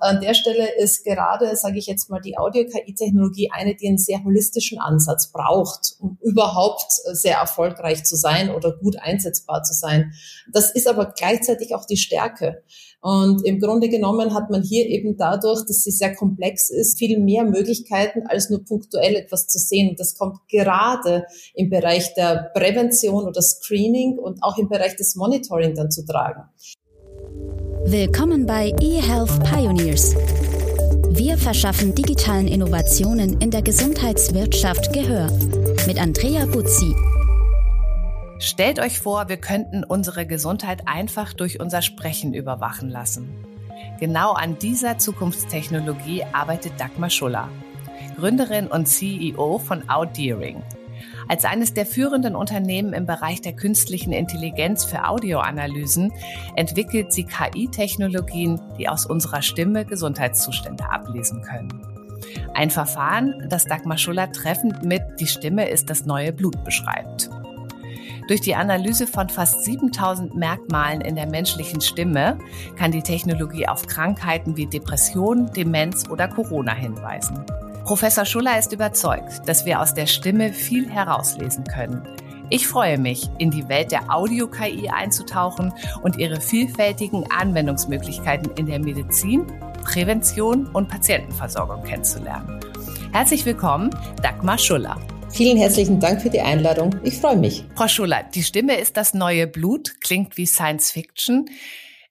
An der Stelle ist gerade, sage ich jetzt mal, die Audio-KI-Technologie eine, die einen sehr holistischen Ansatz braucht, um überhaupt sehr erfolgreich zu sein oder gut einsetzbar zu sein. Das ist aber gleichzeitig auch die Stärke. Und im Grunde genommen hat man hier eben dadurch, dass sie sehr komplex ist, viel mehr Möglichkeiten, als nur punktuell etwas zu sehen. Und das kommt gerade im Bereich der Prävention oder Screening und auch im Bereich des Monitoring dann zu tragen. Willkommen bei eHealth Pioneers. Wir verschaffen digitalen Innovationen in der Gesundheitswirtschaft Gehör. Mit Andrea Buzzi. Stellt euch vor, wir könnten unsere Gesundheit einfach durch unser Sprechen überwachen lassen. Genau an dieser Zukunftstechnologie arbeitet Dagmar Schuller, Gründerin und CEO von Outdeering. Als eines der führenden Unternehmen im Bereich der künstlichen Intelligenz für Audioanalysen entwickelt sie KI-Technologien, die aus unserer Stimme Gesundheitszustände ablesen können. Ein Verfahren, das Dagmar Schuller treffend mit Die Stimme ist das neue Blut beschreibt. Durch die Analyse von fast 7000 Merkmalen in der menschlichen Stimme kann die Technologie auf Krankheiten wie Depression, Demenz oder Corona hinweisen. Professor Schuller ist überzeugt, dass wir aus der Stimme viel herauslesen können. Ich freue mich, in die Welt der Audio-KI einzutauchen und ihre vielfältigen Anwendungsmöglichkeiten in der Medizin, Prävention und Patientenversorgung kennenzulernen. Herzlich willkommen, Dagmar Schuller. Vielen herzlichen Dank für die Einladung. Ich freue mich. Frau Schuller, die Stimme ist das neue Blut, klingt wie Science Fiction.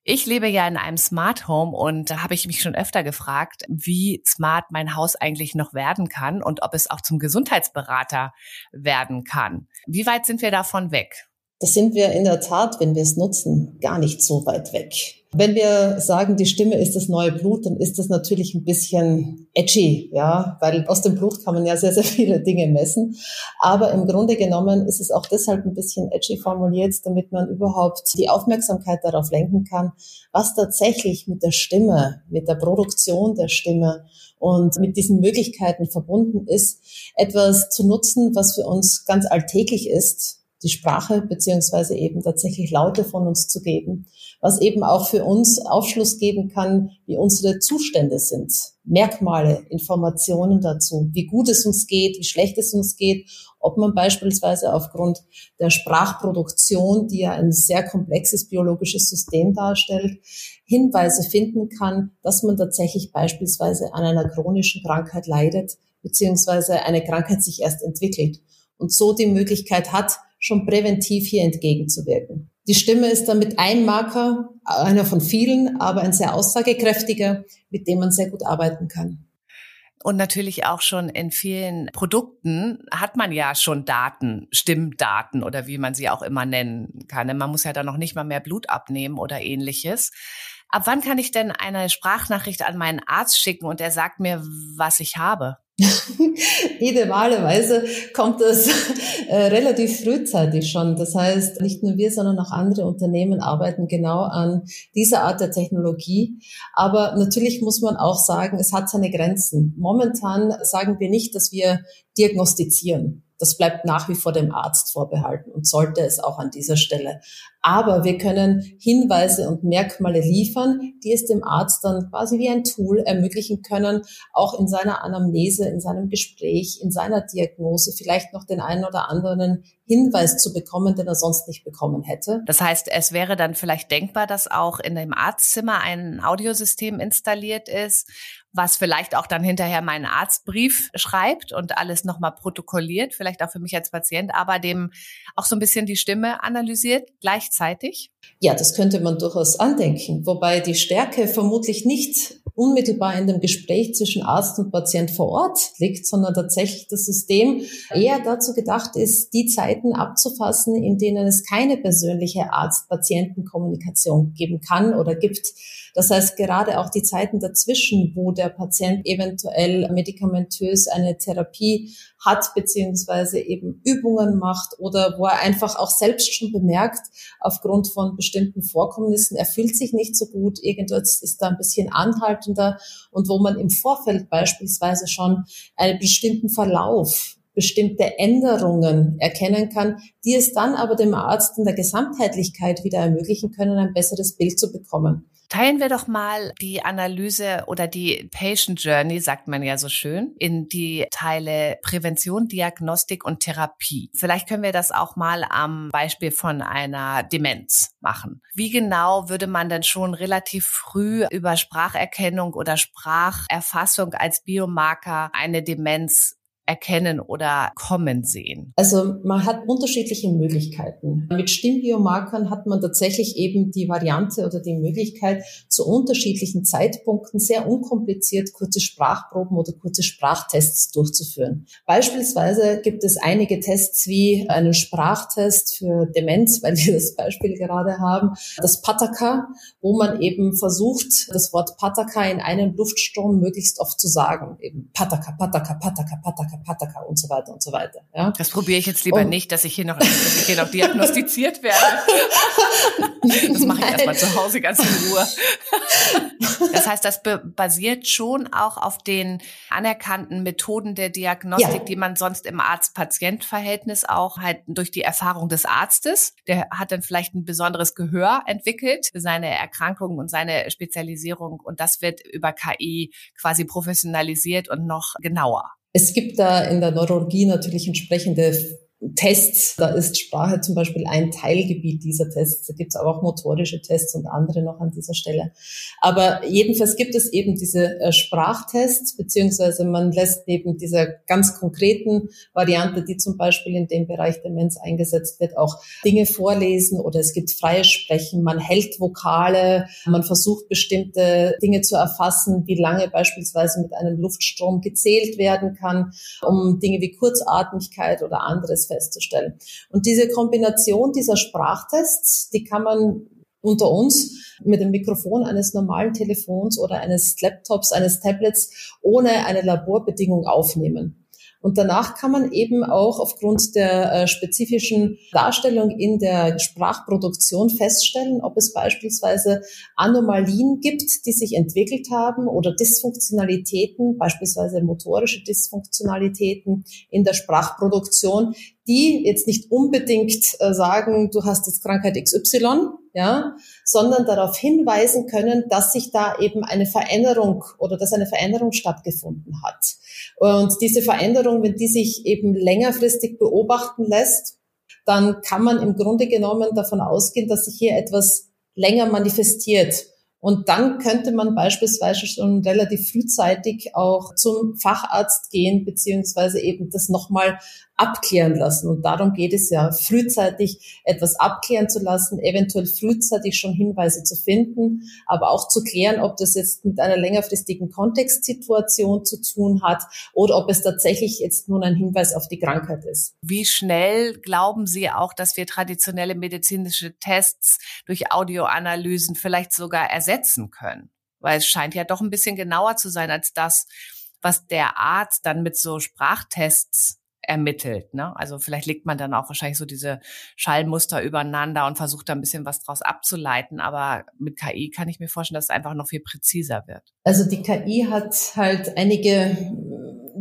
Ich lebe ja in einem Smart Home und da habe ich mich schon öfter gefragt, wie smart mein Haus eigentlich noch werden kann und ob es auch zum Gesundheitsberater werden kann. Wie weit sind wir davon weg? Das sind wir in der Tat, wenn wir es nutzen, gar nicht so weit weg. Wenn wir sagen, die Stimme ist das neue Blut, dann ist das natürlich ein bisschen edgy, ja, weil aus dem Blut kann man ja sehr, sehr viele Dinge messen. Aber im Grunde genommen ist es auch deshalb ein bisschen edgy formuliert, damit man überhaupt die Aufmerksamkeit darauf lenken kann, was tatsächlich mit der Stimme, mit der Produktion der Stimme und mit diesen Möglichkeiten verbunden ist, etwas zu nutzen, was für uns ganz alltäglich ist, die Sprache beziehungsweise eben tatsächlich Laute von uns zu geben, was eben auch für uns Aufschluss geben kann, wie unsere Zustände sind, Merkmale, Informationen dazu, wie gut es uns geht, wie schlecht es uns geht, ob man beispielsweise aufgrund der Sprachproduktion, die ja ein sehr komplexes biologisches System darstellt, Hinweise finden kann, dass man tatsächlich beispielsweise an einer chronischen Krankheit leidet, beziehungsweise eine Krankheit sich erst entwickelt und so die Möglichkeit hat, schon präventiv hier entgegenzuwirken. Die Stimme ist damit ein Marker, einer von vielen, aber ein sehr aussagekräftiger, mit dem man sehr gut arbeiten kann. Und natürlich auch schon in vielen Produkten hat man ja schon Daten, Stimmdaten oder wie man sie auch immer nennen kann. Man muss ja da noch nicht mal mehr Blut abnehmen oder ähnliches. Ab wann kann ich denn eine Sprachnachricht an meinen Arzt schicken und er sagt mir, was ich habe? Idealerweise kommt das äh, relativ frühzeitig schon. Das heißt, nicht nur wir, sondern auch andere Unternehmen arbeiten genau an dieser Art der Technologie. Aber natürlich muss man auch sagen, es hat seine Grenzen. Momentan sagen wir nicht, dass wir diagnostizieren. Das bleibt nach wie vor dem Arzt vorbehalten und sollte es auch an dieser Stelle. Aber wir können Hinweise und Merkmale liefern, die es dem Arzt dann quasi wie ein Tool ermöglichen können, auch in seiner Anamnese, in seinem Gespräch, in seiner Diagnose vielleicht noch den einen oder anderen Hinweis zu bekommen, den er sonst nicht bekommen hätte. Das heißt, es wäre dann vielleicht denkbar, dass auch in dem Arztzimmer ein Audiosystem installiert ist, was vielleicht auch dann hinterher meinen Arztbrief schreibt und alles nochmal protokolliert, vielleicht auch für mich als Patient, aber dem auch so ein bisschen die Stimme analysiert gleichzeitig? Ja, das könnte man durchaus andenken, wobei die Stärke vermutlich nicht unmittelbar in dem Gespräch zwischen Arzt und Patient vor Ort liegt, sondern tatsächlich das System eher dazu gedacht ist, die Zeiten abzufassen, in denen es keine persönliche Arzt-Patienten-Kommunikation geben kann oder gibt. Das heißt, gerade auch die Zeiten dazwischen, wo der Patient eventuell medikamentös eine Therapie hat, beziehungsweise eben Übungen macht oder wo er einfach auch selbst schon bemerkt, aufgrund von bestimmten Vorkommnissen, er fühlt sich nicht so gut, irgendwas ist da ein bisschen anhaltender und wo man im Vorfeld beispielsweise schon einen bestimmten Verlauf bestimmte Änderungen erkennen kann, die es dann aber dem Arzt in der Gesamtheitlichkeit wieder ermöglichen können, ein besseres Bild zu bekommen. Teilen wir doch mal die Analyse oder die Patient Journey, sagt man ja so schön, in die Teile Prävention, Diagnostik und Therapie. Vielleicht können wir das auch mal am Beispiel von einer Demenz machen. Wie genau würde man denn schon relativ früh über Spracherkennung oder Spracherfassung als Biomarker eine Demenz erkennen oder kommen sehen? Also man hat unterschiedliche Möglichkeiten. Mit Stimmbiomarkern hat man tatsächlich eben die Variante oder die Möglichkeit, zu unterschiedlichen Zeitpunkten sehr unkompliziert kurze Sprachproben oder kurze Sprachtests durchzuführen. Beispielsweise gibt es einige Tests wie einen Sprachtest für Demenz, weil wir das Beispiel gerade haben, das Pataka, wo man eben versucht, das Wort Pataka in einem Luftstrom möglichst oft zu sagen. Eben Pataka, Pataka, Pataka, Pataka, Pataka und so weiter und so weiter. Ja. Das probiere ich jetzt lieber und, nicht, dass ich hier noch, dass ich hier noch diagnostiziert werde. Das mache ich erstmal zu Hause ganz in Ruhe. Das heißt, das basiert schon auch auf den anerkannten Methoden der Diagnostik, ja. die man sonst im Arzt-Patient-Verhältnis auch halt durch die Erfahrung des Arztes, der hat dann vielleicht ein besonderes Gehör entwickelt für seine Erkrankungen und seine Spezialisierung und das wird über KI quasi professionalisiert und noch genauer. Es gibt da in der Neurologie natürlich entsprechende Tests, da ist Sprache zum Beispiel ein Teilgebiet dieser Tests. Da gibt es aber auch motorische Tests und andere noch an dieser Stelle. Aber jedenfalls gibt es eben diese äh, Sprachtests, beziehungsweise man lässt neben dieser ganz konkreten Variante, die zum Beispiel in dem Bereich Demenz eingesetzt wird, auch Dinge vorlesen oder es gibt freies Sprechen, man hält Vokale, man versucht bestimmte Dinge zu erfassen, wie lange beispielsweise mit einem Luftstrom gezählt werden kann, um Dinge wie Kurzatmigkeit oder anderes festzustellen. Und diese Kombination dieser Sprachtests, die kann man unter uns mit dem Mikrofon eines normalen Telefons oder eines Laptops, eines Tablets ohne eine Laborbedingung aufnehmen. Und danach kann man eben auch aufgrund der äh, spezifischen Darstellung in der Sprachproduktion feststellen, ob es beispielsweise Anomalien gibt, die sich entwickelt haben oder Dysfunktionalitäten, beispielsweise motorische Dysfunktionalitäten in der Sprachproduktion, die jetzt nicht unbedingt äh, sagen, du hast jetzt Krankheit XY, ja, sondern darauf hinweisen können, dass sich da eben eine Veränderung oder dass eine Veränderung stattgefunden hat. Und diese Veränderung, wenn die sich eben längerfristig beobachten lässt, dann kann man im Grunde genommen davon ausgehen, dass sich hier etwas länger manifestiert. Und dann könnte man beispielsweise schon relativ frühzeitig auch zum Facharzt gehen, beziehungsweise eben das nochmal abklären lassen. Und darum geht es ja, frühzeitig etwas abklären zu lassen, eventuell frühzeitig schon Hinweise zu finden, aber auch zu klären, ob das jetzt mit einer längerfristigen Kontextsituation zu tun hat oder ob es tatsächlich jetzt nun ein Hinweis auf die Krankheit ist. Wie schnell glauben Sie auch, dass wir traditionelle medizinische Tests durch Audioanalysen vielleicht sogar ersetzen können? Weil es scheint ja doch ein bisschen genauer zu sein als das, was der Arzt dann mit so Sprachtests ermittelt. Ne? Also vielleicht legt man dann auch wahrscheinlich so diese Schallmuster übereinander und versucht da ein bisschen was draus abzuleiten. Aber mit KI kann ich mir vorstellen, dass es einfach noch viel präziser wird. Also die KI hat halt einige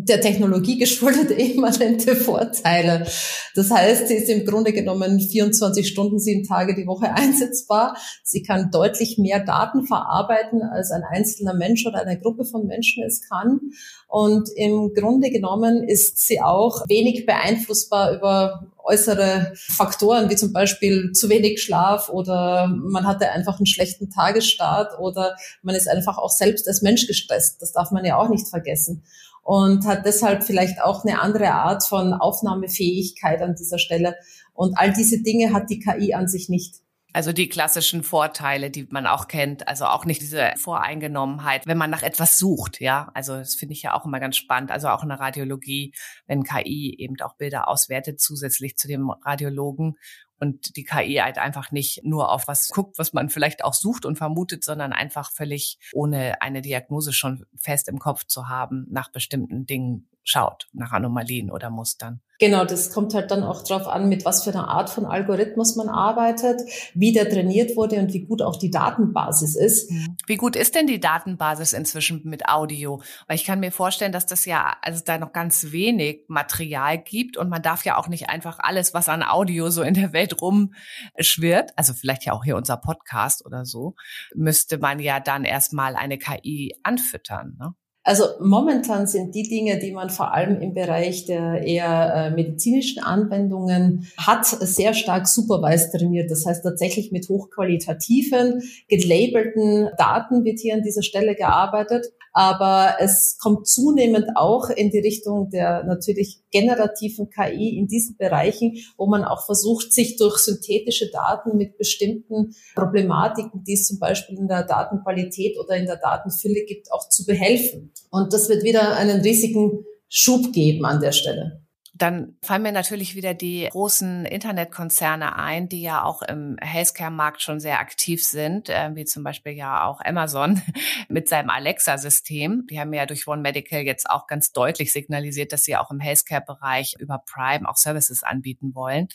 der Technologie geschuldete immanente Vorteile. Das heißt, sie ist im Grunde genommen 24 Stunden, sieben Tage die Woche einsetzbar. Sie kann deutlich mehr Daten verarbeiten, als ein einzelner Mensch oder eine Gruppe von Menschen es kann. Und im Grunde genommen ist sie auch wenig beeinflussbar über äußere Faktoren, wie zum Beispiel zu wenig Schlaf oder man hatte einfach einen schlechten Tagesstart oder man ist einfach auch selbst als Mensch gestresst. Das darf man ja auch nicht vergessen und hat deshalb vielleicht auch eine andere Art von Aufnahmefähigkeit an dieser Stelle. Und all diese Dinge hat die KI an sich nicht. Also die klassischen Vorteile, die man auch kennt, also auch nicht diese Voreingenommenheit, wenn man nach etwas sucht, ja. Also das finde ich ja auch immer ganz spannend. Also auch in der Radiologie, wenn KI eben auch Bilder auswertet, zusätzlich zu dem Radiologen und die KI halt einfach nicht nur auf was guckt, was man vielleicht auch sucht und vermutet, sondern einfach völlig ohne eine Diagnose schon fest im Kopf zu haben, nach bestimmten Dingen schaut nach Anomalien oder Mustern. Genau, das kommt halt dann auch drauf an, mit was für einer Art von Algorithmus man arbeitet, wie der trainiert wurde und wie gut auch die Datenbasis ist. Mhm. Wie gut ist denn die Datenbasis inzwischen mit Audio? Weil ich kann mir vorstellen, dass das ja, also da noch ganz wenig Material gibt und man darf ja auch nicht einfach alles, was an Audio so in der Welt rumschwirrt, also vielleicht ja auch hier unser Podcast oder so, müsste man ja dann erstmal eine KI anfüttern. Ne? Also momentan sind die Dinge, die man vor allem im Bereich der eher äh, medizinischen Anwendungen hat, sehr stark supervised trainiert. Das heißt tatsächlich mit hochqualitativen, gelabelten Daten wird hier an dieser Stelle gearbeitet. Aber es kommt zunehmend auch in die Richtung der natürlich generativen KI in diesen Bereichen, wo man auch versucht, sich durch synthetische Daten mit bestimmten Problematiken, die es zum Beispiel in der Datenqualität oder in der Datenfülle gibt, auch zu behelfen. Und das wird wieder einen riesigen Schub geben an der Stelle. Dann fallen mir natürlich wieder die großen Internetkonzerne ein, die ja auch im Healthcare-Markt schon sehr aktiv sind, äh, wie zum Beispiel ja auch Amazon mit seinem Alexa-System. Die haben ja durch One Medical jetzt auch ganz deutlich signalisiert, dass sie auch im Healthcare-Bereich über Prime auch Services anbieten wollen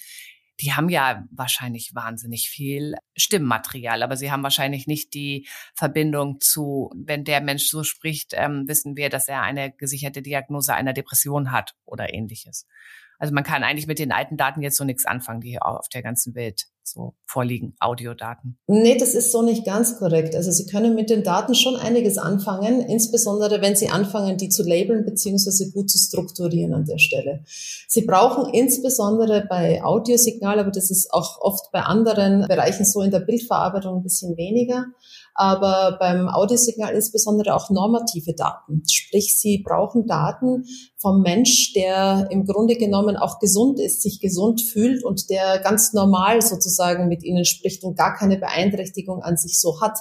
die haben ja wahrscheinlich wahnsinnig viel Stimmmaterial, aber sie haben wahrscheinlich nicht die Verbindung zu, wenn der Mensch so spricht, ähm, wissen wir, dass er eine gesicherte Diagnose einer Depression hat oder ähnliches. Also man kann eigentlich mit den alten Daten jetzt so nichts anfangen, die hier auf der ganzen Welt so vorliegen, Audiodaten. Nee, das ist so nicht ganz korrekt. Also Sie können mit den Daten schon einiges anfangen, insbesondere wenn Sie anfangen, die zu labeln bzw. gut zu strukturieren an der Stelle. Sie brauchen insbesondere bei Audiosignal, aber das ist auch oft bei anderen Bereichen so in der Bildverarbeitung ein bisschen weniger, aber beim Audiosignal insbesondere auch normative Daten. Sprich, Sie brauchen Daten vom Mensch, der im Grunde genommen auch gesund ist, sich gesund fühlt und der ganz normal sozusagen mit Ihnen spricht und gar keine Beeinträchtigung an sich so hat.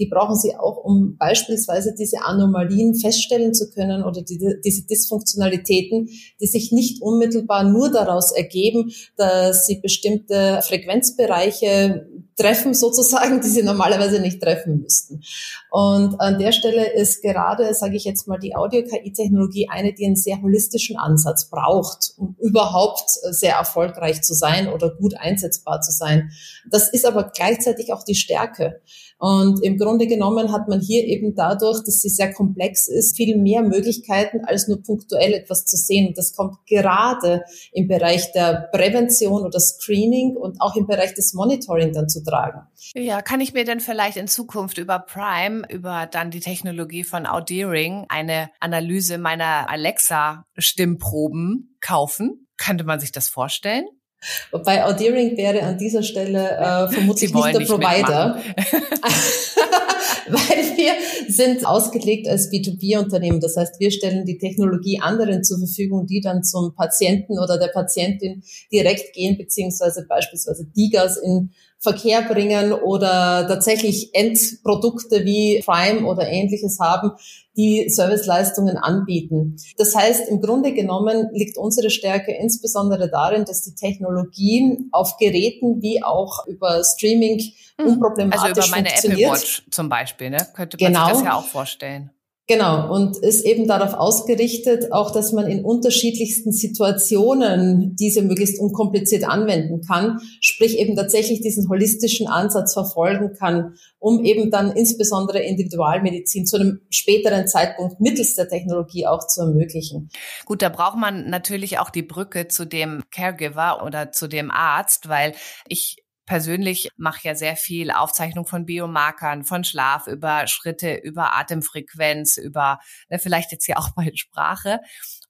Die brauchen Sie auch, um beispielsweise diese Anomalien feststellen zu können oder die, diese Dysfunktionalitäten, die sich nicht unmittelbar nur daraus ergeben, dass Sie bestimmte Frequenzbereiche treffen sozusagen, die sie normalerweise nicht treffen müssten. Und an der Stelle ist gerade, sage ich jetzt mal, die Audio-KI-Technologie eine, die einen sehr holistischen Ansatz braucht, um überhaupt sehr erfolgreich zu sein oder gut einsetzbar zu sein. Das ist aber gleichzeitig auch die Stärke. Und im Grunde genommen hat man hier eben dadurch, dass sie sehr komplex ist, viel mehr Möglichkeiten, als nur punktuell etwas zu sehen. Und das kommt gerade im Bereich der Prävention oder Screening und auch im Bereich des Monitoring dann zu tragen. Ja, kann ich mir denn vielleicht in Zukunft über Prime, über dann die Technologie von Audeering eine Analyse meiner Alexa-Stimmproben kaufen? Könnte man sich das vorstellen? Wobei Audeering wäre an dieser Stelle äh, vermutlich nicht der nicht Provider. Weil wir sind ausgelegt als B2B-Unternehmen. Das heißt, wir stellen die Technologie anderen zur Verfügung, die dann zum Patienten oder der Patientin direkt gehen, beziehungsweise beispielsweise DIGAs in Verkehr bringen oder tatsächlich Endprodukte wie Prime oder ähnliches haben, die Serviceleistungen anbieten. Das heißt, im Grunde genommen liegt unsere Stärke insbesondere darin, dass die Technologie auf Geräten wie auch über Streaming unproblematisch Also über meine Apple Watch zum Beispiel, ne? Könnte man genau. sich das ja auch vorstellen. Genau, und ist eben darauf ausgerichtet, auch dass man in unterschiedlichsten Situationen diese möglichst unkompliziert anwenden kann, sprich eben tatsächlich diesen holistischen Ansatz verfolgen kann, um eben dann insbesondere Individualmedizin zu einem späteren Zeitpunkt mittels der Technologie auch zu ermöglichen. Gut, da braucht man natürlich auch die Brücke zu dem Caregiver oder zu dem Arzt, weil ich persönlich mache ja sehr viel Aufzeichnung von Biomarkern, von Schlaf, über Schritte, über Atemfrequenz, über ne, vielleicht jetzt ja auch bei Sprache.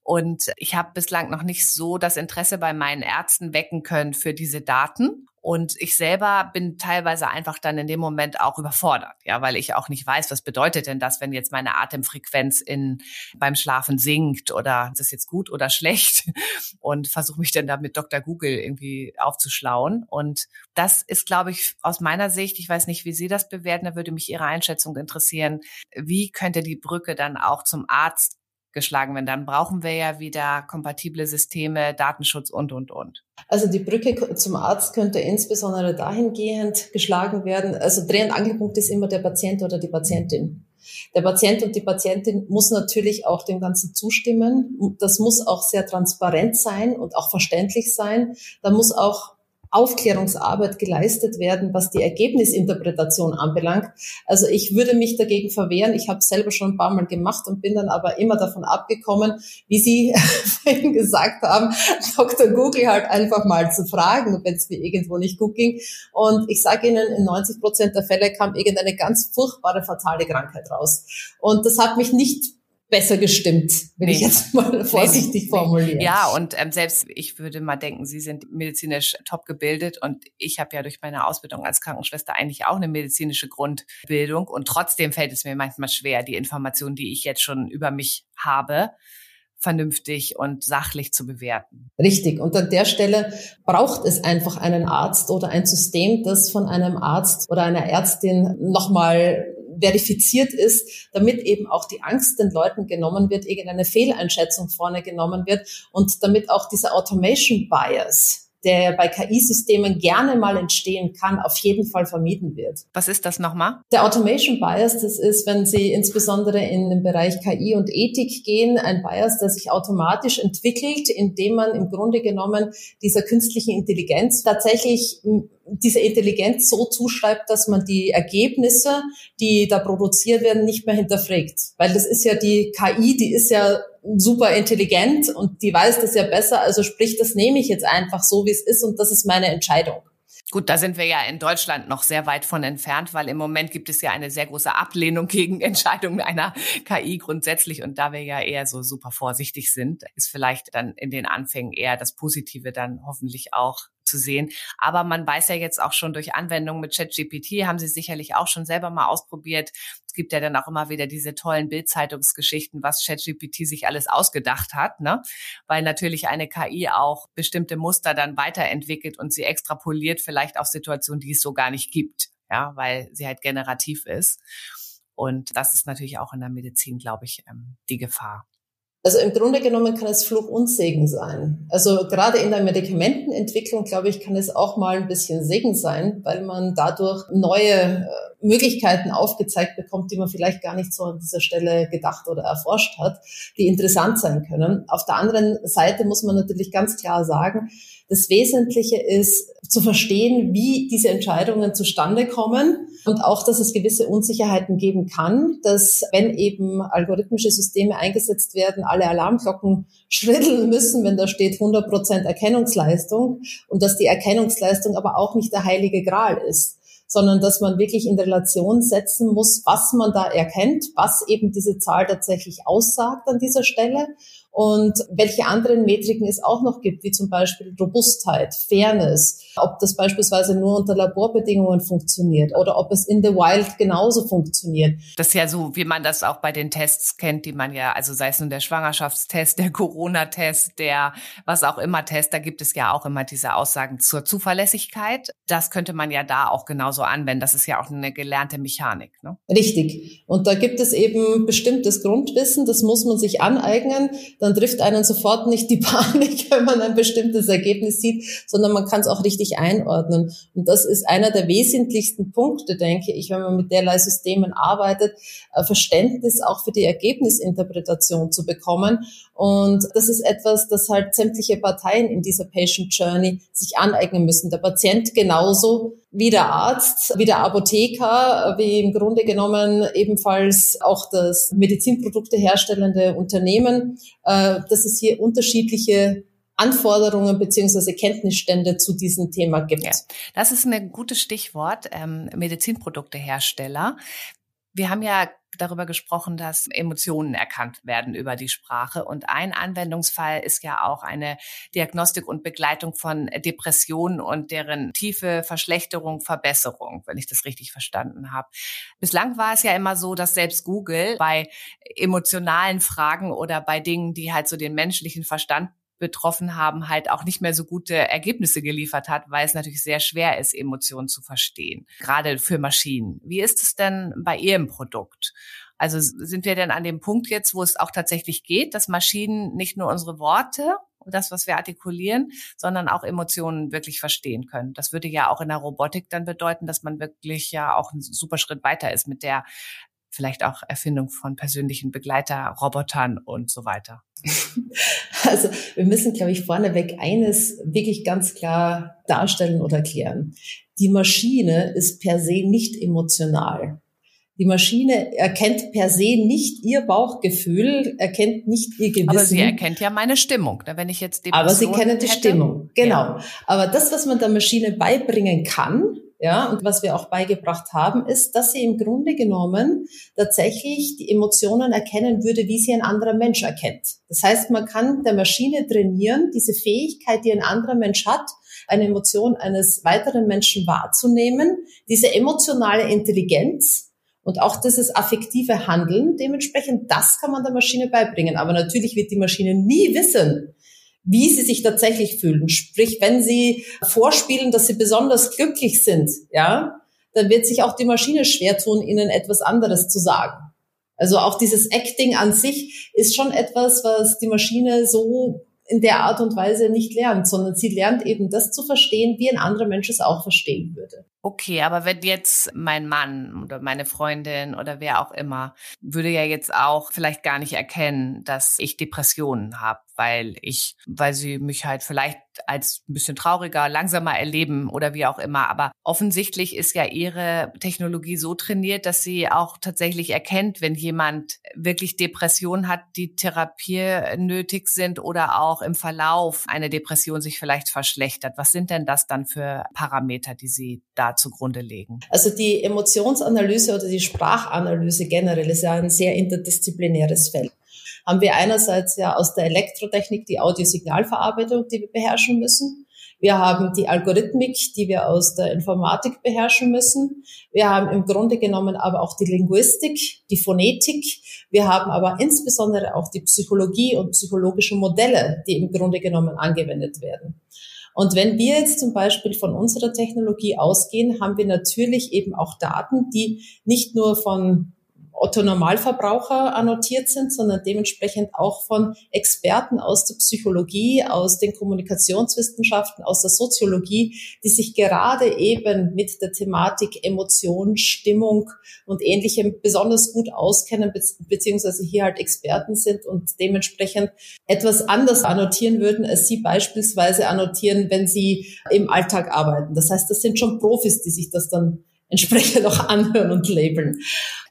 Und ich habe bislang noch nicht so das Interesse bei meinen Ärzten wecken können für diese Daten. Und ich selber bin teilweise einfach dann in dem Moment auch überfordert, ja, weil ich auch nicht weiß, was bedeutet denn das, wenn jetzt meine Atemfrequenz in, beim Schlafen sinkt oder ist das jetzt gut oder schlecht und versuche mich dann da mit Dr. Google irgendwie aufzuschlauen. Und das ist, glaube ich, aus meiner Sicht, ich weiß nicht, wie Sie das bewerten, da würde mich Ihre Einschätzung interessieren. Wie könnte die Brücke dann auch zum Arzt geschlagen werden. Dann brauchen wir ja wieder kompatible Systeme, Datenschutz und, und, und. Also die Brücke zum Arzt könnte insbesondere dahingehend geschlagen werden. Also Dreh- und Angelpunkt ist immer der Patient oder die Patientin. Der Patient und die Patientin muss natürlich auch dem Ganzen zustimmen. Das muss auch sehr transparent sein und auch verständlich sein. Da muss auch Aufklärungsarbeit geleistet werden, was die Ergebnisinterpretation anbelangt. Also ich würde mich dagegen verwehren. Ich habe selber schon ein paar Mal gemacht und bin dann aber immer davon abgekommen, wie Sie vorhin gesagt haben, Dr. Google halt einfach mal zu fragen, wenn es mir irgendwo nicht gut ging. Und ich sage Ihnen, in 90 Prozent der Fälle kam irgendeine ganz furchtbare, fatale Krankheit raus. Und das hat mich nicht besser gestimmt, will nee. ich jetzt mal vorsichtig nee, formulieren. Ja, und ähm, selbst ich würde mal denken, Sie sind medizinisch top gebildet und ich habe ja durch meine Ausbildung als Krankenschwester eigentlich auch eine medizinische Grundbildung und trotzdem fällt es mir manchmal schwer, die Informationen, die ich jetzt schon über mich habe, vernünftig und sachlich zu bewerten. Richtig. Und an der Stelle braucht es einfach einen Arzt oder ein System, das von einem Arzt oder einer Ärztin nochmal verifiziert ist, damit eben auch die Angst den Leuten genommen wird, irgendeine Fehleinschätzung vorne genommen wird und damit auch dieser Automation Bias der bei KI-Systemen gerne mal entstehen kann, auf jeden Fall vermieden wird. Was ist das nochmal? Der Automation Bias, das ist, wenn Sie insbesondere in den Bereich KI und Ethik gehen, ein Bias, der sich automatisch entwickelt, indem man im Grunde genommen dieser künstlichen Intelligenz tatsächlich diese Intelligenz so zuschreibt, dass man die Ergebnisse, die da produziert werden, nicht mehr hinterfragt. Weil das ist ja die KI, die ist ja super intelligent und die weiß das ja besser, also sprich, das nehme ich jetzt einfach so, wie es ist und das ist meine Entscheidung. Gut, da sind wir ja in Deutschland noch sehr weit von entfernt, weil im Moment gibt es ja eine sehr große Ablehnung gegen Entscheidungen einer KI grundsätzlich. Und da wir ja eher so super vorsichtig sind, ist vielleicht dann in den Anfängen eher das Positive dann hoffentlich auch zu sehen. Aber man weiß ja jetzt auch schon durch Anwendungen mit ChatGPT, haben Sie sicherlich auch schon selber mal ausprobiert. Es gibt ja dann auch immer wieder diese tollen Bildzeitungsgeschichten, was ChatGPT sich alles ausgedacht hat, ne? Weil natürlich eine KI auch bestimmte Muster dann weiterentwickelt und sie extrapoliert vielleicht auf Situationen, die es so gar nicht gibt, ja, weil sie halt generativ ist. Und das ist natürlich auch in der Medizin, glaube ich, ähm, die Gefahr. Also im Grunde genommen kann es Fluch und Segen sein. Also gerade in der Medikamentenentwicklung, glaube ich, kann es auch mal ein bisschen Segen sein, weil man dadurch neue äh, Möglichkeiten aufgezeigt bekommt, die man vielleicht gar nicht so an dieser Stelle gedacht oder erforscht hat, die interessant sein können. Auf der anderen Seite muss man natürlich ganz klar sagen, das Wesentliche ist zu verstehen, wie diese Entscheidungen zustande kommen und auch, dass es gewisse Unsicherheiten geben kann, dass wenn eben algorithmische Systeme eingesetzt werden, alle Alarmglocken schrillen müssen, wenn da steht 100 Prozent Erkennungsleistung und dass die Erkennungsleistung aber auch nicht der heilige Gral ist sondern dass man wirklich in Relation setzen muss, was man da erkennt, was eben diese Zahl tatsächlich aussagt an dieser Stelle und welche anderen Metriken es auch noch gibt, wie zum Beispiel Robustheit, Fairness, ob das beispielsweise nur unter Laborbedingungen funktioniert oder ob es in the wild genauso funktioniert. Das ist ja so, wie man das auch bei den Tests kennt, die man ja, also sei es nun der Schwangerschaftstest, der Corona-Test, der was auch immer Test, da gibt es ja auch immer diese Aussagen zur Zuverlässigkeit. Das könnte man ja da auch genauso anwenden. Das ist ja auch eine gelernte Mechanik. Ne? Richtig. Und da gibt es eben bestimmtes Grundwissen, das muss man sich aneignen dann trifft einen sofort nicht die Panik, wenn man ein bestimmtes Ergebnis sieht, sondern man kann es auch richtig einordnen. Und das ist einer der wesentlichsten Punkte, denke ich, wenn man mit derlei Systemen arbeitet, Verständnis auch für die Ergebnisinterpretation zu bekommen. Und das ist etwas, das halt sämtliche Parteien in dieser Patient Journey sich aneignen müssen. Der Patient genauso wie der Arzt, wie der Apotheker, wie im Grunde genommen ebenfalls auch das Medizinprodukte herstellende Unternehmen, äh, dass es hier unterschiedliche Anforderungen beziehungsweise Kenntnisstände zu diesem Thema gibt. Ja, das ist ein gutes Stichwort, ähm, Medizinproduktehersteller. Wir haben ja darüber gesprochen, dass Emotionen erkannt werden über die Sprache. Und ein Anwendungsfall ist ja auch eine Diagnostik und Begleitung von Depressionen und deren tiefe Verschlechterung, Verbesserung, wenn ich das richtig verstanden habe. Bislang war es ja immer so, dass selbst Google bei emotionalen Fragen oder bei Dingen, die halt so den menschlichen Verstand betroffen haben, halt auch nicht mehr so gute Ergebnisse geliefert hat, weil es natürlich sehr schwer ist, Emotionen zu verstehen, gerade für Maschinen. Wie ist es denn bei Ihrem Produkt? Also sind wir denn an dem Punkt jetzt, wo es auch tatsächlich geht, dass Maschinen nicht nur unsere Worte und das, was wir artikulieren, sondern auch Emotionen wirklich verstehen können. Das würde ja auch in der Robotik dann bedeuten, dass man wirklich ja auch einen super Schritt weiter ist mit der vielleicht auch Erfindung von persönlichen Begleiterrobotern und so weiter? Also wir müssen, glaube ich, vorneweg eines wirklich ganz klar darstellen oder erklären. Die Maschine ist per se nicht emotional. Die Maschine erkennt per se nicht ihr Bauchgefühl, erkennt nicht ihr Gewissen. Aber sie erkennt ja meine Stimmung, ne? wenn ich jetzt Depression Aber sie kennt die hätte. Stimmung, genau. Ja. Aber das, was man der Maschine beibringen kann, ja, und was wir auch beigebracht haben, ist, dass sie im Grunde genommen tatsächlich die Emotionen erkennen würde, wie sie ein anderer Mensch erkennt. Das heißt, man kann der Maschine trainieren, diese Fähigkeit, die ein anderer Mensch hat, eine Emotion eines weiteren Menschen wahrzunehmen, diese emotionale Intelligenz und auch dieses affektive Handeln, dementsprechend, das kann man der Maschine beibringen. Aber natürlich wird die Maschine nie wissen, wie sie sich tatsächlich fühlen. Sprich, wenn sie vorspielen, dass sie besonders glücklich sind, ja, dann wird sich auch die Maschine schwer tun, ihnen etwas anderes zu sagen. Also auch dieses Acting an sich ist schon etwas, was die Maschine so in der Art und Weise nicht lernt, sondern sie lernt eben das zu verstehen, wie ein anderer Mensch es auch verstehen würde. Okay, aber wenn jetzt mein Mann oder meine Freundin oder wer auch immer, würde ja jetzt auch vielleicht gar nicht erkennen, dass ich Depressionen habe, weil ich, weil sie mich halt vielleicht als ein bisschen trauriger, langsamer erleben oder wie auch immer. Aber offensichtlich ist ja ihre Technologie so trainiert, dass sie auch tatsächlich erkennt, wenn jemand wirklich Depressionen hat, die Therapie nötig sind oder auch im Verlauf eine Depression sich vielleicht verschlechtert. Was sind denn das dann für Parameter, die Sie da zugrunde legen? Also die Emotionsanalyse oder die Sprachanalyse generell ist ja ein sehr interdisziplinäres Feld. Haben wir einerseits ja aus der Elektrotechnik die Audiosignalverarbeitung, die wir beherrschen müssen. Wir haben die Algorithmik, die wir aus der Informatik beherrschen müssen. Wir haben im Grunde genommen aber auch die Linguistik, die Phonetik. Wir haben aber insbesondere auch die Psychologie und psychologische Modelle, die im Grunde genommen angewendet werden. Und wenn wir jetzt zum Beispiel von unserer Technologie ausgehen, haben wir natürlich eben auch Daten, die nicht nur von Otto Normalverbraucher annotiert sind, sondern dementsprechend auch von Experten aus der Psychologie, aus den Kommunikationswissenschaften, aus der Soziologie, die sich gerade eben mit der Thematik Emotion, Stimmung und ähnlichem besonders gut auskennen, beziehungsweise hier halt Experten sind und dementsprechend etwas anders annotieren würden, als sie beispielsweise annotieren, wenn sie im Alltag arbeiten. Das heißt, das sind schon Profis, die sich das dann entsprechend auch anhören und labeln.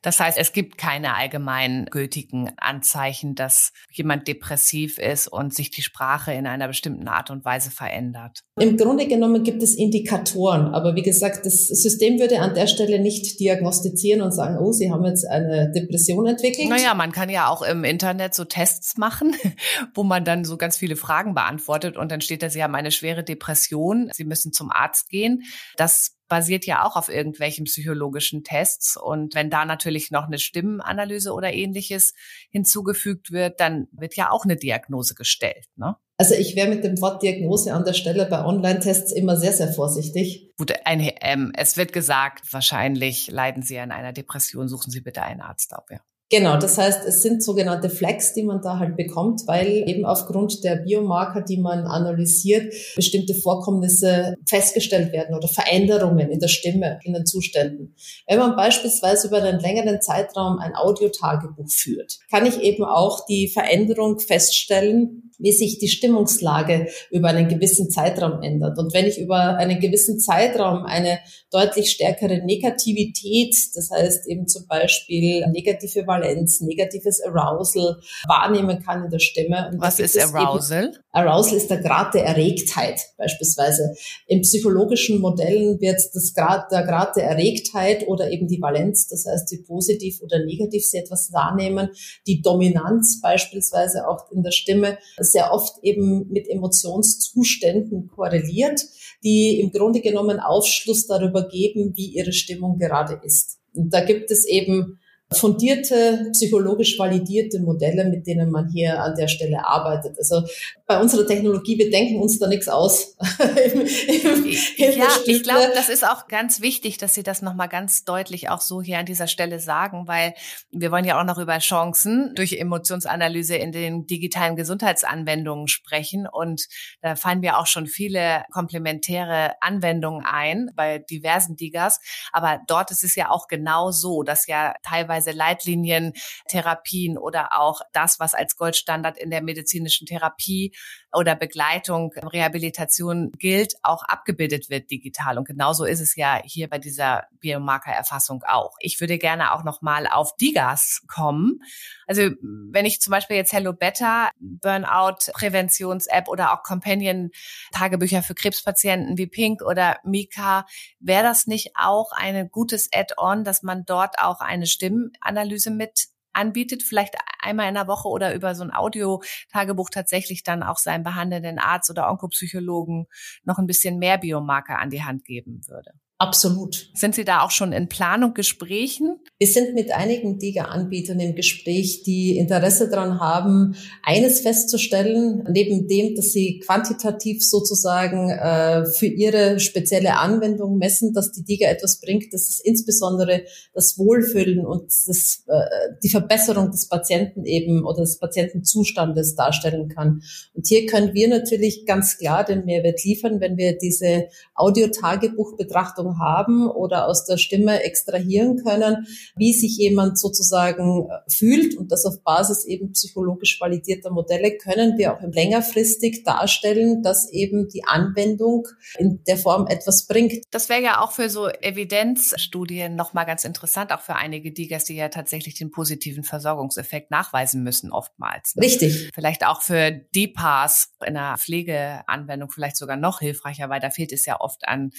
Das heißt, es gibt keine allgemein gültigen Anzeichen, dass jemand depressiv ist und sich die Sprache in einer bestimmten Art und Weise verändert. Im Grunde genommen gibt es Indikatoren, aber wie gesagt, das System würde an der Stelle nicht diagnostizieren und sagen, oh, Sie haben jetzt eine Depression entwickelt. Naja, man kann ja auch im Internet so Tests machen, wo man dann so ganz viele Fragen beantwortet und dann steht da, Sie haben eine schwere Depression, Sie müssen zum Arzt gehen. Das basiert ja auch auf irgendwelchen psychologischen Tests. Und wenn da natürlich noch eine Stimmenanalyse oder ähnliches hinzugefügt wird, dann wird ja auch eine Diagnose gestellt. Ne? Also ich wäre mit dem Wort Diagnose an der Stelle bei Online-Tests immer sehr, sehr vorsichtig. Gut, ein, ähm, es wird gesagt, wahrscheinlich leiden Sie an einer Depression, suchen Sie bitte einen Arzt auf. Ja. Genau, das heißt, es sind sogenannte Flags, die man da halt bekommt, weil eben aufgrund der Biomarker, die man analysiert, bestimmte Vorkommnisse festgestellt werden oder Veränderungen in der Stimme, in den Zuständen. Wenn man beispielsweise über einen längeren Zeitraum ein Audiotagebuch führt, kann ich eben auch die Veränderung feststellen, wie sich die Stimmungslage über einen gewissen Zeitraum ändert. Und wenn ich über einen gewissen Zeitraum eine deutlich stärkere Negativität, das heißt eben zum Beispiel negative Valenz, negatives Arousal wahrnehmen kann in der Stimme. Was ist Arousal? Arousal ist der Grad der Erregtheit beispielsweise. In psychologischen Modellen wird das Grad, der Grad der Erregtheit oder eben die Valenz, das heißt, wie positiv oder negativ sie etwas wahrnehmen, die Dominanz beispielsweise auch in der Stimme, sehr oft eben mit Emotionszuständen korreliert, die im Grunde genommen Aufschluss darüber geben, wie ihre Stimmung gerade ist. Und da gibt es eben fundierte, psychologisch validierte Modelle, mit denen man hier an der Stelle arbeitet. Also bei unserer Technologie, wir denken uns da nichts aus. Im, im, ja, ich glaube, das ist auch ganz wichtig, dass Sie das nochmal ganz deutlich auch so hier an dieser Stelle sagen, weil wir wollen ja auch noch über Chancen durch Emotionsanalyse in den digitalen Gesundheitsanwendungen sprechen. Und da fallen mir auch schon viele komplementäre Anwendungen ein bei diversen Digas. Aber dort ist es ja auch genau so, dass ja teilweise Leitlinien, Therapien oder auch das, was als Goldstandard in der medizinischen Therapie oder Begleitung, Rehabilitation gilt, auch abgebildet wird digital. Und genauso ist es ja hier bei dieser Biomarkererfassung auch. Ich würde gerne auch noch mal auf Digas kommen. Also wenn ich zum Beispiel jetzt Hello Better, Burnout Präventions-App oder auch Companion Tagebücher für Krebspatienten wie Pink oder Mika, wäre das nicht auch ein gutes Add-on, dass man dort auch eine Stimmenanalyse mit anbietet, vielleicht einmal in der Woche oder über so ein Audio-Tagebuch tatsächlich dann auch seinem behandelnden Arzt oder Onkopsychologen noch ein bisschen mehr Biomarker an die Hand geben würde. Absolut. Sind Sie da auch schon in Planung, Gesprächen? Wir sind mit einigen DIGA-Anbietern im Gespräch, die Interesse daran haben, eines festzustellen, neben dem, dass sie quantitativ sozusagen äh, für ihre spezielle Anwendung messen, dass die DIGA etwas bringt, dass es insbesondere das Wohlfühlen und das, äh, die Verbesserung des Patienten eben oder des Patientenzustandes darstellen kann. Und hier können wir natürlich ganz klar den Mehrwert liefern, wenn wir diese Audio-Tagebuch-Betrachtung haben oder aus der Stimme extrahieren können, wie sich jemand sozusagen äh, fühlt und das auf Basis eben psychologisch validierter Modelle können wir auch längerfristig darstellen, dass eben die Anwendung in der Form etwas bringt. Das wäre ja auch für so Evidenzstudien nochmal ganz interessant, auch für einige Digas, die ja tatsächlich den positiven Versorgungseffekt nachweisen müssen oftmals. Ne? Richtig. Vielleicht auch für DPAS in einer Pflegeanwendung vielleicht sogar noch hilfreicher, weil da fehlt es ja oft an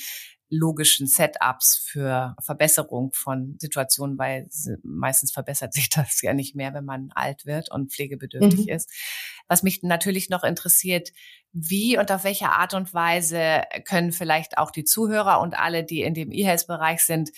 logischen Setups für Verbesserung von Situationen, weil meistens verbessert sich das ja nicht mehr, wenn man alt wird und pflegebedürftig mhm. ist. Was mich natürlich noch interessiert, wie und auf welche Art und Weise können vielleicht auch die Zuhörer und alle, die in dem E-Health-Bereich sind,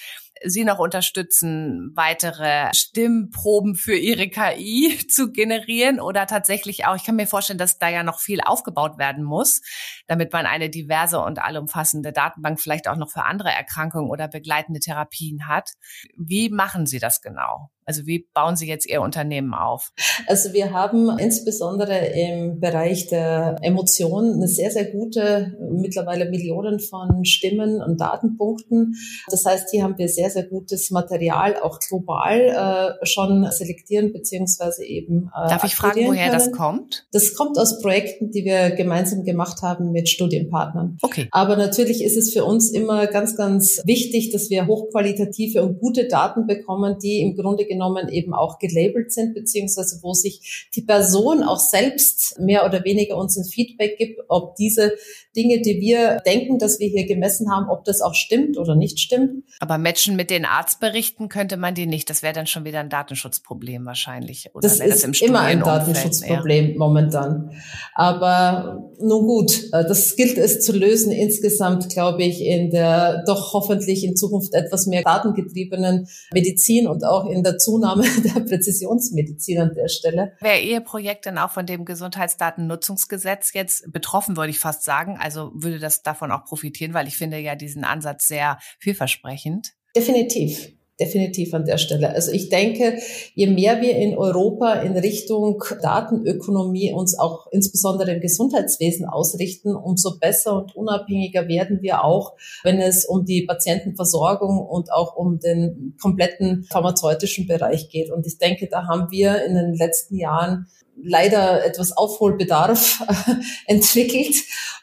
Sie noch unterstützen, weitere Stimmproben für Ihre KI zu generieren oder tatsächlich auch, ich kann mir vorstellen, dass da ja noch viel aufgebaut werden muss, damit man eine diverse und allumfassende Datenbank vielleicht auch noch für andere Erkrankungen oder begleitende Therapien hat. Wie machen Sie das genau? Also wie bauen Sie jetzt Ihr Unternehmen auf? Also wir haben insbesondere im Bereich der Emotionen eine sehr, sehr gute, mittlerweile Millionen von Stimmen und Datenpunkten. Das heißt, hier haben wir sehr, sehr gutes Material, auch global äh, schon selektieren beziehungsweise eben. Äh, Darf ich fragen, woher können. das kommt? Das kommt aus Projekten, die wir gemeinsam gemacht haben mit Studienpartnern. Okay. Aber natürlich ist es für uns immer ganz, ganz wichtig, dass wir hochqualitative und gute Daten bekommen, die im Grunde genommen eben auch gelabelt sind, beziehungsweise wo sich die Person auch selbst mehr oder weniger uns ein Feedback gibt, ob diese Dinge, die wir denken, dass wir hier gemessen haben, ob das auch stimmt oder nicht stimmt. Aber matchen mit den Arztberichten könnte man die nicht. Das wäre dann schon wieder ein Datenschutzproblem wahrscheinlich. Oder das ist das immer ein Datenschutzproblem ja. momentan. Aber nun gut, äh, das gilt es zu lösen. Insgesamt glaube ich in der doch hoffentlich in Zukunft etwas mehr datengetriebenen Medizin und auch in der Zunahme der Präzisionsmedizin an der Stelle. Wäre Ihr Projekt denn auch von dem Gesundheitsdatennutzungsgesetz jetzt betroffen, würde ich fast sagen? Also würde das davon auch profitieren, weil ich finde ja diesen Ansatz sehr vielversprechend. Definitiv definitiv an der Stelle. Also ich denke, je mehr wir in Europa in Richtung Datenökonomie uns auch insbesondere im Gesundheitswesen ausrichten, umso besser und unabhängiger werden wir auch, wenn es um die Patientenversorgung und auch um den kompletten pharmazeutischen Bereich geht. Und ich denke, da haben wir in den letzten Jahren leider etwas Aufholbedarf entwickelt.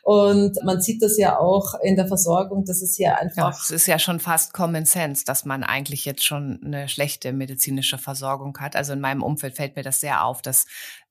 Und man sieht das ja auch in der Versorgung, dass es hier einfach. Ja, es ist ja schon fast Common Sense, dass man eigentlich jetzt schon eine schlechte medizinische Versorgung hat. Also in meinem Umfeld fällt mir das sehr auf, dass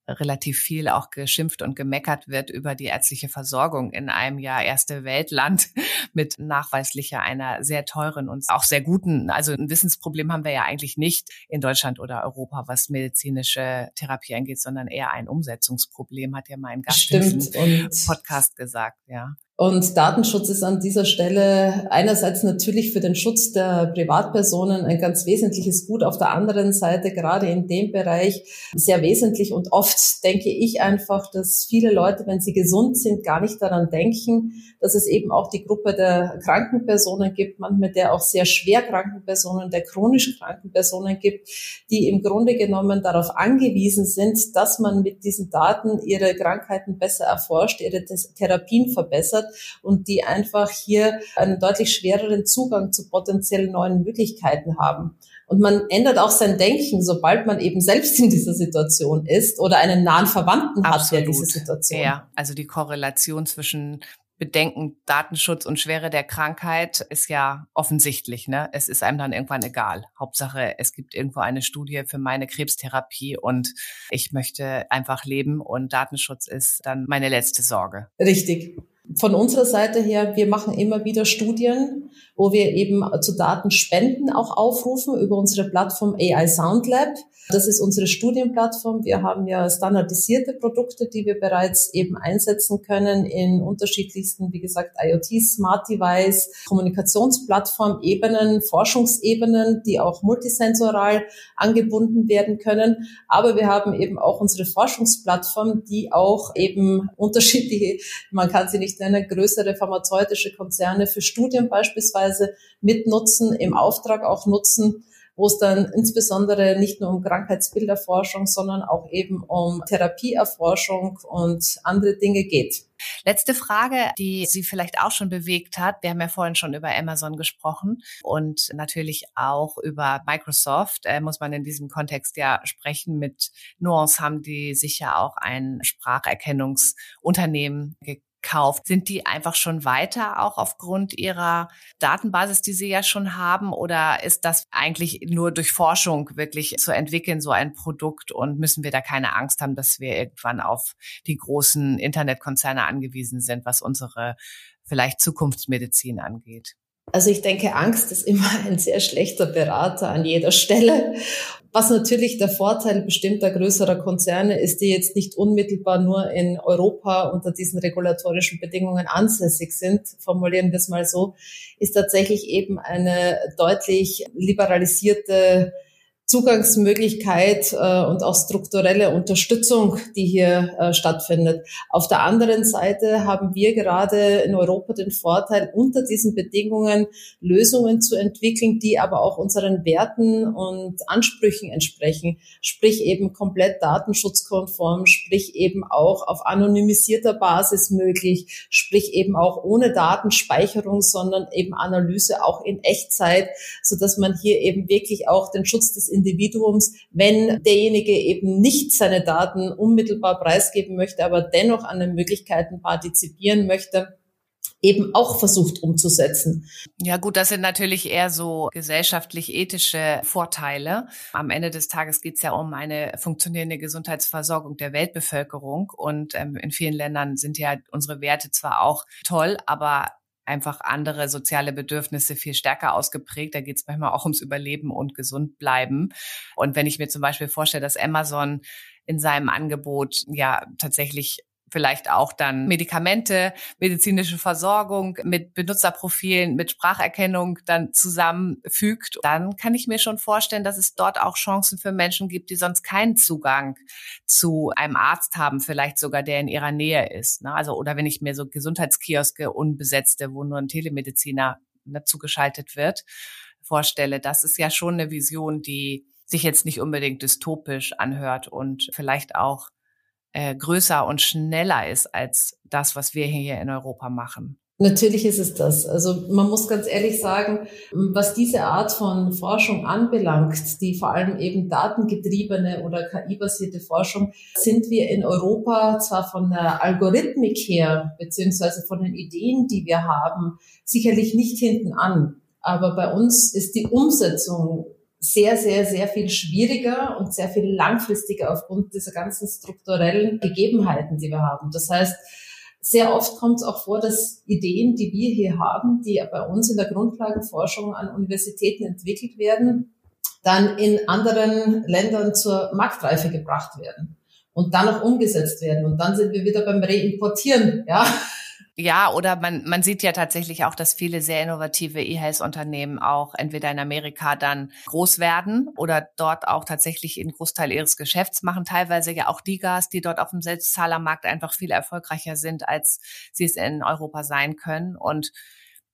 relativ viel auch geschimpft und gemeckert wird über die ärztliche Versorgung in einem ja erste Weltland mit nachweislicher einer sehr teuren und auch sehr guten, also ein Wissensproblem haben wir ja eigentlich nicht in Deutschland oder Europa, was medizinische Therapie angeht, sondern eher ein Umsetzungsproblem, hat ja mein Gast Stimmt. im Podcast gesagt, ja. Und Datenschutz ist an dieser Stelle einerseits natürlich für den Schutz der Privatpersonen ein ganz wesentliches Gut, auf der anderen Seite gerade in dem Bereich sehr wesentlich. Und oft denke ich einfach, dass viele Leute, wenn sie gesund sind, gar nicht daran denken, dass es eben auch die Gruppe der kranken Personen gibt, manchmal der auch sehr schwer kranken Personen, der chronisch kranken Personen gibt, die im Grunde genommen darauf angewiesen sind, dass man mit diesen Daten ihre Krankheiten besser erforscht, ihre Therapien verbessert und die einfach hier einen deutlich schwereren Zugang zu potenziell neuen Möglichkeiten haben. Und man ändert auch sein Denken, sobald man eben selbst in dieser Situation ist oder einen nahen Verwandten Absolut. hat, der diese Situation. Ja, also die Korrelation zwischen Bedenken, Datenschutz und Schwere der Krankheit ist ja offensichtlich. Ne? Es ist einem dann irgendwann egal. Hauptsache, es gibt irgendwo eine Studie für meine Krebstherapie und ich möchte einfach leben und Datenschutz ist dann meine letzte Sorge. Richtig von unserer Seite her, wir machen immer wieder Studien, wo wir eben zu Datenspenden auch aufrufen über unsere Plattform AI Sound Lab. Das ist unsere Studienplattform. Wir haben ja standardisierte Produkte, die wir bereits eben einsetzen können in unterschiedlichsten, wie gesagt, IoT, Smart Device, Kommunikationsplattform-Ebenen, Forschungsebenen, die auch multisensoral angebunden werden können. Aber wir haben eben auch unsere Forschungsplattform, die auch eben unterschiedliche, man kann sie nicht nennen, größere pharmazeutische Konzerne für Studien beispielsweise mitnutzen, im Auftrag auch nutzen wo es dann insbesondere nicht nur um Krankheitsbilderforschung, sondern auch eben um Therapieerforschung und andere Dinge geht. Letzte Frage, die Sie vielleicht auch schon bewegt hat. Wir haben ja vorhin schon über Amazon gesprochen und natürlich auch über Microsoft. Äh, muss man in diesem Kontext ja sprechen. Mit Nuance haben die sicher auch ein Spracherkennungsunternehmen gekauft kauft, sind die einfach schon weiter auch aufgrund ihrer Datenbasis, die sie ja schon haben? Oder ist das eigentlich nur durch Forschung wirklich zu entwickeln, so ein Produkt? Und müssen wir da keine Angst haben, dass wir irgendwann auf die großen Internetkonzerne angewiesen sind, was unsere vielleicht Zukunftsmedizin angeht? Also ich denke, Angst ist immer ein sehr schlechter Berater an jeder Stelle. Was natürlich der Vorteil bestimmter größerer Konzerne ist, die jetzt nicht unmittelbar nur in Europa unter diesen regulatorischen Bedingungen ansässig sind, formulieren wir es mal so, ist tatsächlich eben eine deutlich liberalisierte Zugangsmöglichkeit äh, und auch strukturelle Unterstützung, die hier äh, stattfindet. Auf der anderen Seite haben wir gerade in Europa den Vorteil, unter diesen Bedingungen Lösungen zu entwickeln, die aber auch unseren Werten und Ansprüchen entsprechen, sprich eben komplett datenschutzkonform, sprich eben auch auf anonymisierter Basis möglich, sprich eben auch ohne Datenspeicherung, sondern eben Analyse auch in Echtzeit, so dass man hier eben wirklich auch den Schutz des Individuums, wenn derjenige eben nicht seine Daten unmittelbar preisgeben möchte, aber dennoch an den Möglichkeiten partizipieren möchte, eben auch versucht umzusetzen. Ja gut, das sind natürlich eher so gesellschaftlich-ethische Vorteile. Am Ende des Tages geht es ja um eine funktionierende Gesundheitsversorgung der Weltbevölkerung. Und ähm, in vielen Ländern sind ja unsere Werte zwar auch toll, aber einfach andere soziale Bedürfnisse viel stärker ausgeprägt. Da geht es manchmal auch ums Überleben und gesund bleiben. Und wenn ich mir zum Beispiel vorstelle, dass Amazon in seinem Angebot ja tatsächlich vielleicht auch dann Medikamente, medizinische Versorgung mit Benutzerprofilen, mit Spracherkennung dann zusammenfügt, dann kann ich mir schon vorstellen, dass es dort auch Chancen für Menschen gibt, die sonst keinen Zugang zu einem Arzt haben, vielleicht sogar der in ihrer Nähe ist. Ne? Also oder wenn ich mir so Gesundheitskioske unbesetzte, wo nur ein Telemediziner dazu geschaltet wird, vorstelle, das ist ja schon eine Vision, die sich jetzt nicht unbedingt dystopisch anhört und vielleicht auch äh, größer und schneller ist als das, was wir hier in Europa machen. Natürlich ist es das. Also man muss ganz ehrlich sagen, was diese Art von Forschung anbelangt, die vor allem eben datengetriebene oder KI-basierte Forschung, sind wir in Europa zwar von der Algorithmik her, beziehungsweise von den Ideen, die wir haben, sicherlich nicht hinten an. Aber bei uns ist die Umsetzung sehr, sehr, sehr viel schwieriger und sehr viel langfristiger aufgrund dieser ganzen strukturellen Gegebenheiten, die wir haben. Das heißt, sehr oft kommt es auch vor, dass Ideen, die wir hier haben, die bei uns in der Grundlagenforschung an Universitäten entwickelt werden, dann in anderen Ländern zur Marktreife gebracht werden und dann auch umgesetzt werden. Und dann sind wir wieder beim Reimportieren, ja. Ja, oder man, man sieht ja tatsächlich auch, dass viele sehr innovative E-Health-Unternehmen auch entweder in Amerika dann groß werden oder dort auch tatsächlich einen Großteil ihres Geschäfts machen. Teilweise ja auch Digas, die dort auf dem Selbstzahlermarkt einfach viel erfolgreicher sind, als sie es in Europa sein können. Und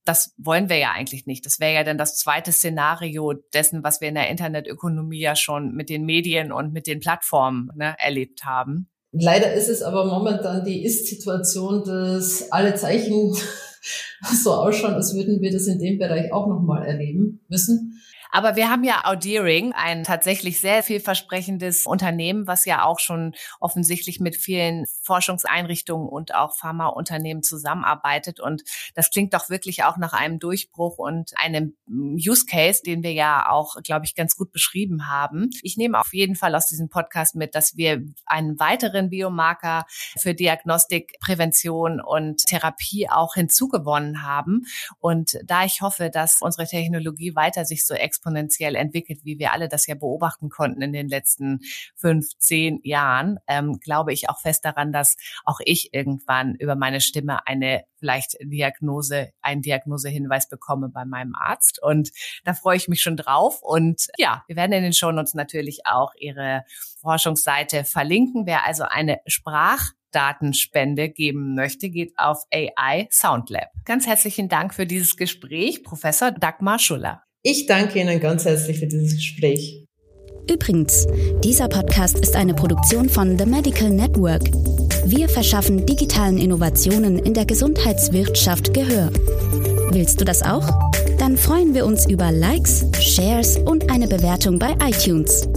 das wollen wir ja eigentlich nicht. Das wäre ja dann das zweite Szenario dessen, was wir in der Internetökonomie ja schon mit den Medien und mit den Plattformen ne, erlebt haben. Leider ist es aber momentan die Ist-Situation, dass alle Zeichen so ausschauen, als würden wir das in dem Bereich auch nochmal erleben müssen. Aber wir haben ja Audeering, ein tatsächlich sehr vielversprechendes Unternehmen, was ja auch schon offensichtlich mit vielen Forschungseinrichtungen und auch Pharmaunternehmen zusammenarbeitet. Und das klingt doch wirklich auch nach einem Durchbruch und einem Use Case, den wir ja auch, glaube ich, ganz gut beschrieben haben. Ich nehme auf jeden Fall aus diesem Podcast mit, dass wir einen weiteren Biomarker für Diagnostik, Prävention und Therapie auch hinzugewonnen haben. Und da ich hoffe, dass unsere Technologie weiter sich so exponentiell entwickelt, wie wir alle das ja beobachten konnten in den letzten fünf, zehn Jahren, ähm, glaube ich auch fest daran, dass auch ich irgendwann über meine Stimme eine vielleicht Diagnose, einen Diagnosehinweis bekomme bei meinem Arzt. Und da freue ich mich schon drauf. Und ja, wir werden in den Shownotes natürlich auch Ihre Forschungsseite verlinken. Wer also eine Sprach Datenspende geben möchte, geht auf AI Soundlab. Ganz herzlichen Dank für dieses Gespräch, Professor Dagmar Schuller. Ich danke Ihnen ganz herzlich für dieses Gespräch. Übrigens, dieser Podcast ist eine Produktion von The Medical Network. Wir verschaffen digitalen Innovationen in der Gesundheitswirtschaft Gehör. Willst du das auch? Dann freuen wir uns über Likes, Shares und eine Bewertung bei iTunes.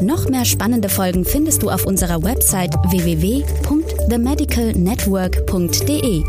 Noch mehr spannende Folgen findest du auf unserer Website www.themedicalnetwork.de.